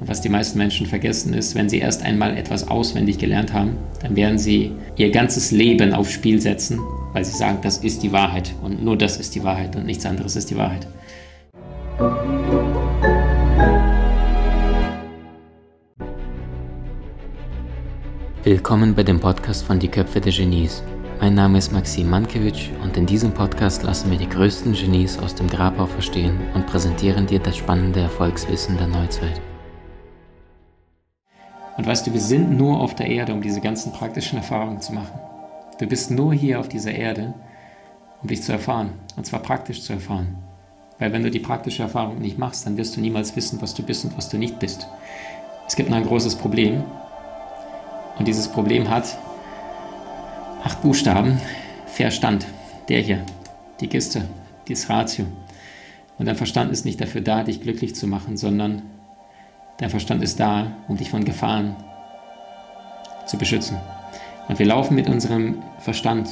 Und was die meisten Menschen vergessen ist, wenn sie erst einmal etwas auswendig gelernt haben, dann werden sie ihr ganzes Leben aufs Spiel setzen, weil sie sagen, das ist die Wahrheit und nur das ist die Wahrheit und nichts anderes ist die Wahrheit. Willkommen bei dem Podcast von Die Köpfe der Genies. Mein Name ist Maxim Mankewitsch und in diesem Podcast lassen wir die größten Genies aus dem Grabau verstehen und präsentieren dir das spannende Erfolgswissen der Neuzeit. Und weißt du, wir sind nur auf der Erde, um diese ganzen praktischen Erfahrungen zu machen. Du bist nur hier auf dieser Erde, um dich zu erfahren, und zwar praktisch zu erfahren. Weil wenn du die praktische Erfahrung nicht machst, dann wirst du niemals wissen, was du bist und was du nicht bist. Es gibt ein großes Problem. Und dieses Problem hat acht Buchstaben, Verstand, der hier, die Giste, dieses Ratio. Und dein Verstand ist nicht dafür da, dich glücklich zu machen, sondern dein Verstand ist da, um dich von Gefahren zu beschützen. Und wir laufen mit unserem Verstand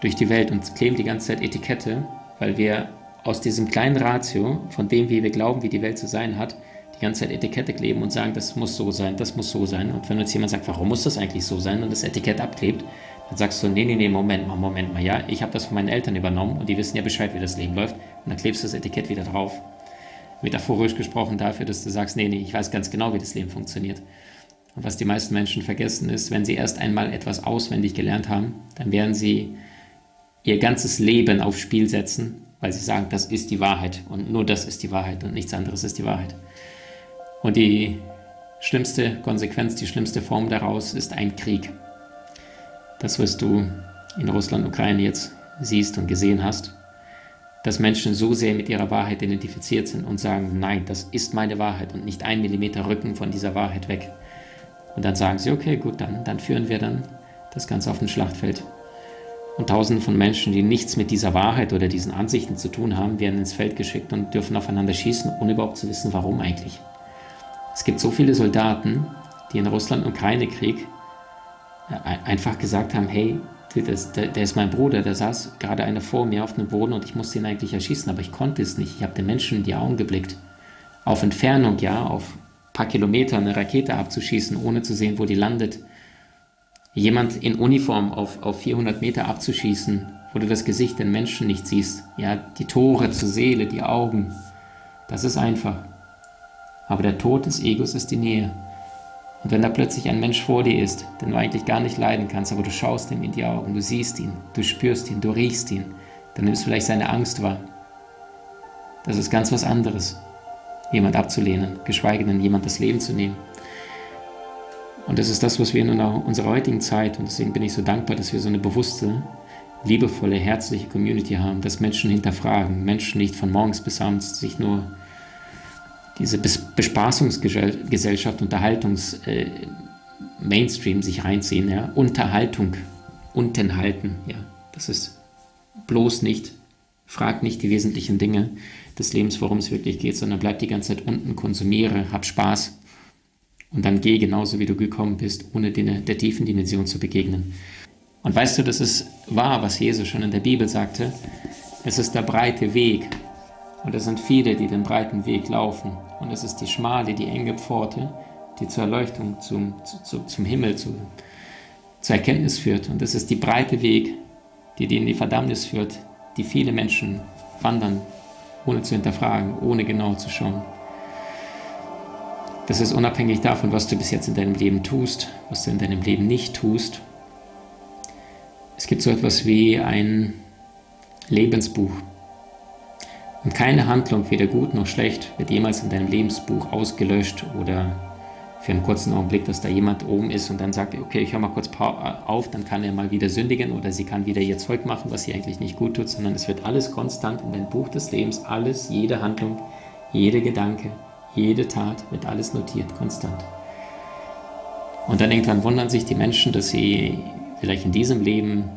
durch die Welt und kleben die ganze Zeit Etikette, weil wir aus diesem kleinen Ratio, von dem, wie wir glauben, wie die Welt zu sein hat, die ganze Zeit Etikette kleben und sagen, das muss so sein, das muss so sein. Und wenn uns jemand sagt, warum muss das eigentlich so sein und das Etikett abklebt, dann sagst du, nee, nee, nee, Moment mal, Moment mal, ja, ich habe das von meinen Eltern übernommen und die wissen ja Bescheid, wie das Leben läuft. Und dann klebst du das Etikett wieder drauf. Metaphorisch gesprochen dafür, dass du sagst, nee, nee, ich weiß ganz genau, wie das Leben funktioniert. Und was die meisten Menschen vergessen ist, wenn sie erst einmal etwas auswendig gelernt haben, dann werden sie ihr ganzes Leben aufs Spiel setzen, weil sie sagen, das ist die Wahrheit und nur das ist die Wahrheit und nichts anderes ist die Wahrheit. Und die schlimmste Konsequenz, die schlimmste Form daraus ist ein Krieg das, was du in Russland, Ukraine jetzt siehst und gesehen hast, dass Menschen so sehr mit ihrer Wahrheit identifiziert sind und sagen, nein, das ist meine Wahrheit und nicht ein Millimeter Rücken von dieser Wahrheit weg. Und dann sagen sie, okay, gut, dann, dann führen wir dann das Ganze auf ein Schlachtfeld. Und tausende von Menschen, die nichts mit dieser Wahrheit oder diesen Ansichten zu tun haben, werden ins Feld geschickt und dürfen aufeinander schießen, ohne überhaupt zu wissen, warum eigentlich. Es gibt so viele Soldaten, die in Russland-Ukraine-Krieg einfach gesagt haben, hey, das, der, der, ist mein Bruder, der saß gerade einer vor mir auf dem Boden und ich musste ihn eigentlich erschießen, aber ich konnte es nicht. Ich habe den Menschen in die Augen geblickt. Auf Entfernung, ja, auf ein paar Kilometer eine Rakete abzuschießen, ohne zu sehen, wo die landet. Jemand in Uniform auf, auf 400 Meter abzuschießen, wo du das Gesicht den Menschen nicht siehst. Ja, die Tore zur Seele, die Augen. Das ist einfach. Aber der Tod des Egos ist die Nähe. Und wenn da plötzlich ein Mensch vor dir ist, den du eigentlich gar nicht leiden kannst, aber du schaust ihm in die Augen, du siehst ihn, du spürst ihn, du riechst ihn, dann nimmst du vielleicht seine Angst wahr. Das ist ganz was anderes, jemand abzulehnen, geschweige denn jemand das Leben zu nehmen. Und das ist das, was wir in unserer heutigen Zeit, und deswegen bin ich so dankbar, dass wir so eine bewusste, liebevolle, herzliche Community haben, dass Menschen hinterfragen, Menschen nicht von morgens bis abends sich nur diese Bespaßungsgesellschaft, Unterhaltungs äh, sich reinziehen, ja, Unterhaltung, Untenhalten, ja, das ist bloß nicht, frag nicht die wesentlichen Dinge des Lebens, worum es wirklich geht, sondern bleib die ganze Zeit unten, konsumiere, hab Spaß. Und dann geh genauso, wie du gekommen bist, ohne den, der tiefen Dimension zu begegnen. Und weißt du, das ist wahr, was Jesus schon in der Bibel sagte, es ist der breite Weg, und es sind viele, die den breiten Weg laufen. Und es ist die schmale, die enge Pforte, die zur Erleuchtung, zum, zu, zum Himmel, zu, zur Erkenntnis führt. Und es ist die breite Weg, die die in die Verdammnis führt, die viele Menschen wandern, ohne zu hinterfragen, ohne genau zu schauen. Das ist unabhängig davon, was du bis jetzt in deinem Leben tust, was du in deinem Leben nicht tust. Es gibt so etwas wie ein Lebensbuch. Und keine Handlung, weder gut noch schlecht, wird jemals in deinem Lebensbuch ausgelöscht oder für einen kurzen Augenblick, dass da jemand oben ist und dann sagt, okay, ich höre mal kurz auf, dann kann er mal wieder sündigen oder sie kann wieder ihr Zeug machen, was sie eigentlich nicht gut tut, sondern es wird alles konstant in dein Buch des Lebens, alles, jede Handlung, jede Gedanke, jede Tat wird alles notiert, konstant. Und dann irgendwann wundern sich die Menschen, dass sie vielleicht in diesem Leben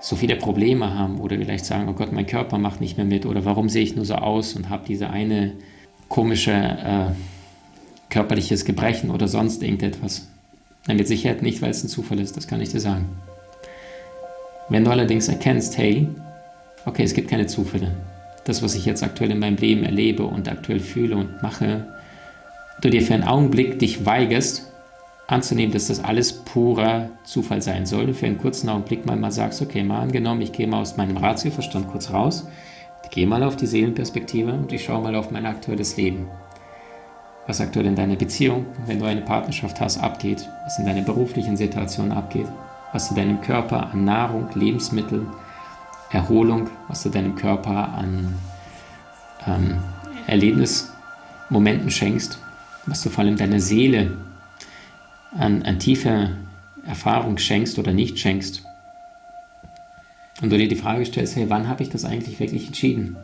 so viele Probleme haben oder vielleicht sagen, oh Gott, mein Körper macht nicht mehr mit oder warum sehe ich nur so aus und habe diese eine komische äh, körperliches Gebrechen oder sonst irgendetwas. Nein, mit Sicherheit nicht, weil es ein Zufall ist, das kann ich dir sagen. Wenn du allerdings erkennst, hey, okay, es gibt keine Zufälle. Das, was ich jetzt aktuell in meinem Leben erlebe und aktuell fühle und mache, du dir für einen Augenblick dich weigerst, anzunehmen, dass das alles purer Zufall sein soll. Für einen kurzen Augenblick mal, mal sagst, okay, mal angenommen, ich gehe mal aus meinem Ratioverstand kurz raus, gehe mal auf die Seelenperspektive und ich schaue mal auf mein aktuelles Leben. Was aktuell in deiner Beziehung, wenn du eine Partnerschaft hast, abgeht, was in deiner beruflichen Situation abgeht, was in deinem Körper an Nahrung, Lebensmitteln, Erholung, was du deinem Körper an ähm, Erlebnismomenten schenkst, was du vor allem deiner Seele an, an tiefe Erfahrung schenkst oder nicht schenkst. Und du dir die Frage stellst, hey, wann habe ich das eigentlich wirklich entschieden?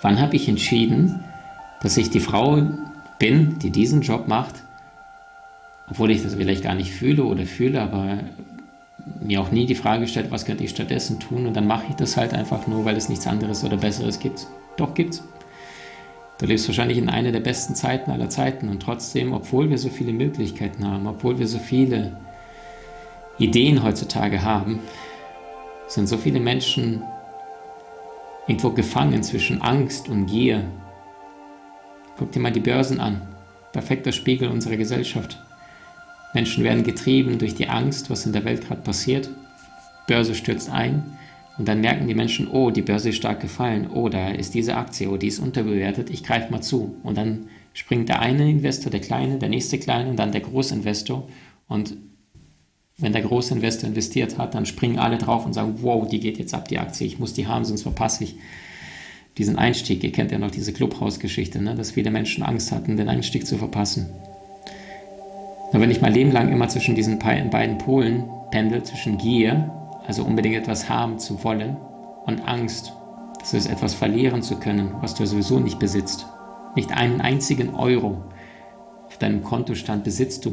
Wann habe ich entschieden, dass ich die Frau bin, die diesen Job macht, obwohl ich das vielleicht gar nicht fühle oder fühle, aber mir auch nie die Frage stellt, was könnte ich stattdessen tun und dann mache ich das halt einfach nur, weil es nichts anderes oder Besseres gibt. Doch gibt's. Du lebst wahrscheinlich in einer der besten Zeiten aller Zeiten und trotzdem, obwohl wir so viele Möglichkeiten haben, obwohl wir so viele Ideen heutzutage haben, sind so viele Menschen irgendwo gefangen zwischen Angst und Gier. Guck dir mal die Börsen an. Perfekter Spiegel unserer Gesellschaft. Menschen werden getrieben durch die Angst, was in der Welt gerade passiert. Börse stürzt ein und dann merken die Menschen, oh, die Börse ist stark gefallen, oh, da ist diese Aktie, oh, die ist unterbewertet, ich greife mal zu. Und dann springt der eine Investor, der kleine, der nächste kleine und dann der Großinvestor. Und wenn der Großinvestor investiert hat, dann springen alle drauf und sagen, wow, die geht jetzt ab, die Aktie, ich muss die haben, sonst verpasse ich diesen Einstieg. Ihr kennt ja noch diese Clubhaus-Geschichte, ne? dass viele Menschen Angst hatten, den Einstieg zu verpassen. Nur wenn ich mein Leben lang immer zwischen diesen beiden Polen pendel, zwischen Gier, also unbedingt etwas haben zu wollen, und Angst, das ist etwas verlieren zu können, was du sowieso nicht besitzt. Nicht einen einzigen Euro auf deinem Kontostand besitzt du.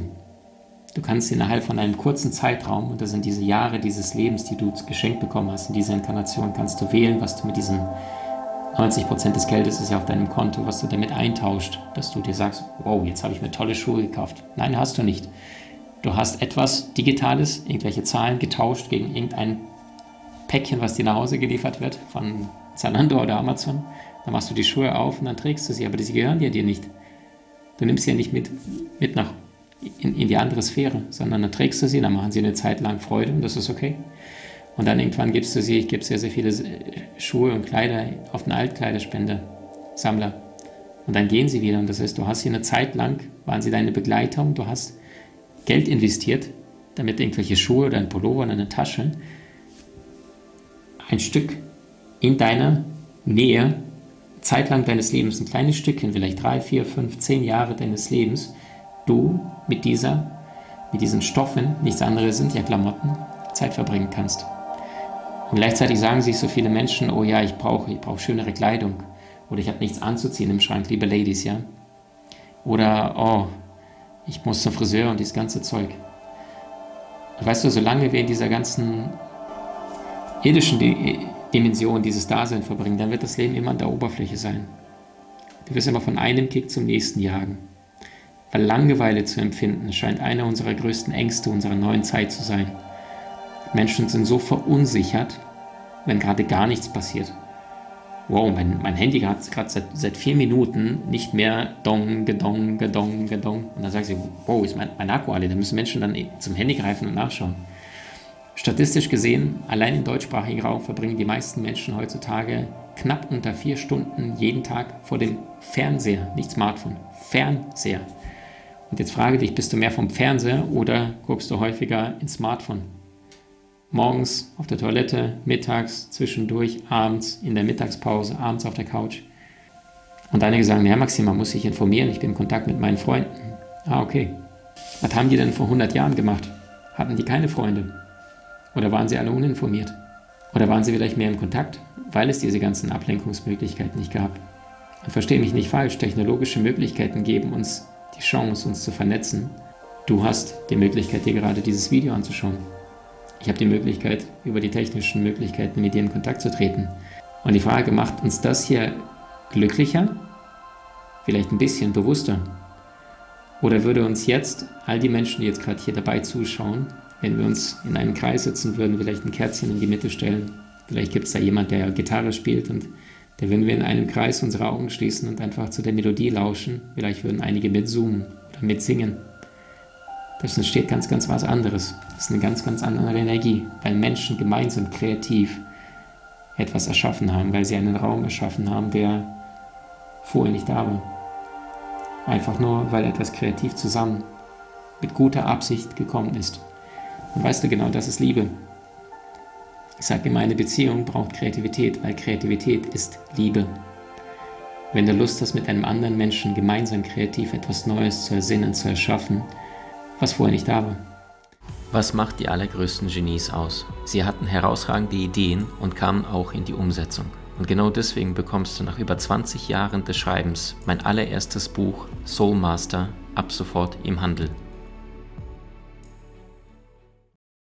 Du kannst innerhalb von einem kurzen Zeitraum, und das sind diese Jahre dieses Lebens, die du geschenkt bekommen hast, in dieser Inkarnation, kannst du wählen, was du mit diesen 90% des Geldes ist ja auf deinem Konto, was du damit eintauscht, dass du dir sagst, wow, jetzt habe ich mir tolle Schuhe gekauft. Nein, hast du nicht. Du hast etwas Digitales, irgendwelche Zahlen getauscht gegen irgendein Päckchen, was dir nach Hause geliefert wird von Zalando oder Amazon. Dann machst du die Schuhe auf und dann trägst du sie, aber sie gehören dir, dir nicht. Du nimmst sie ja nicht mit, mit nach in, in die andere Sphäre, sondern dann trägst du sie, dann machen sie eine Zeit lang Freude und das ist okay. Und dann irgendwann gibst du sie, ich gebe sehr, sehr viele Schuhe und Kleider auf den Altkleiderspende-Sammler. Und dann gehen sie wieder. Und das heißt, du hast hier eine Zeit lang, waren sie deine Begleitung, du hast Geld investiert, damit irgendwelche Schuhe oder ein Pullover oder eine Tasche ein Stück in deiner Nähe, zeitlang deines Lebens, ein kleines Stückchen, vielleicht drei, vier, fünf, zehn Jahre deines Lebens, du mit dieser, mit diesen Stoffen, nichts anderes sind ja Klamotten, Zeit verbringen kannst. Und gleichzeitig sagen sich so viele Menschen, oh ja, ich brauche ich brauch schönere Kleidung. Oder ich habe nichts anzuziehen im Schrank, liebe Ladies, ja. Oder, oh, ich muss zum Friseur und dieses ganze Zeug. Und weißt du, solange wir in dieser ganzen irdischen Dimension dieses Dasein verbringen, dann wird das Leben immer an der Oberfläche sein. Du wirst immer von einem Kick zum nächsten jagen. Weil Langeweile zu empfinden scheint einer unserer größten Ängste unserer neuen Zeit zu sein. Menschen sind so verunsichert, wenn gerade gar nichts passiert. Wow, mein, mein Handy hat gerade seit, seit vier Minuten nicht mehr Dong, Gedong, Gedong, Gedong. Und dann sagen sie, wow, ist mein, mein Akku alle. Da müssen Menschen dann zum Handy greifen und nachschauen. Statistisch gesehen, allein im deutschsprachigen Raum verbringen die meisten Menschen heutzutage knapp unter vier Stunden jeden Tag vor dem Fernseher, nicht Smartphone, Fernseher. Und jetzt frage dich, bist du mehr vom Fernseher oder guckst du häufiger ins Smartphone? Morgens auf der Toilette, mittags, zwischendurch, abends, in der Mittagspause, abends auf der Couch. Und einige sagen, ja Maxim, man muss sich informieren, ich bin in Kontakt mit meinen Freunden. Ah, okay. Was haben die denn vor 100 Jahren gemacht? Hatten die keine Freunde? Oder waren sie alle uninformiert? Oder waren sie vielleicht mehr in Kontakt, weil es diese ganzen Ablenkungsmöglichkeiten nicht gab? Und verstehe mich nicht falsch, technologische Möglichkeiten geben uns die Chance, uns zu vernetzen. Du hast die Möglichkeit, dir gerade dieses Video anzuschauen. Ich habe die Möglichkeit, über die technischen Möglichkeiten mit dir in Kontakt zu treten. Und die Frage, macht uns das hier glücklicher? Vielleicht ein bisschen bewusster? Oder würde uns jetzt, all die Menschen, die jetzt gerade hier dabei zuschauen, wenn wir uns in einen Kreis setzen würden, vielleicht ein Kerzchen in die Mitte stellen, vielleicht gibt es da jemand, der Gitarre spielt und Da würden wir in einem Kreis unsere Augen schließen und einfach zu der Melodie lauschen. Vielleicht würden einige mitzoomen oder mitsingen. Das entsteht ganz, ganz was anderes. Das ist eine ganz, ganz andere Energie, weil Menschen gemeinsam kreativ etwas erschaffen haben, weil sie einen Raum erschaffen haben, der vorher nicht da war. Einfach nur, weil etwas kreativ zusammen mit guter Absicht gekommen ist. Und weißt du genau, das ist Liebe. Ich sage immer, eine Beziehung braucht Kreativität, weil Kreativität ist Liebe. Wenn du Lust hast, mit einem anderen Menschen gemeinsam kreativ etwas Neues zu ersinnen, zu erschaffen, was vorher nicht da war. Was macht die allergrößten Genies aus? Sie hatten herausragende Ideen und kamen auch in die Umsetzung. Und genau deswegen bekommst du nach über 20 Jahren des Schreibens mein allererstes Buch Soul Master ab sofort im Handel.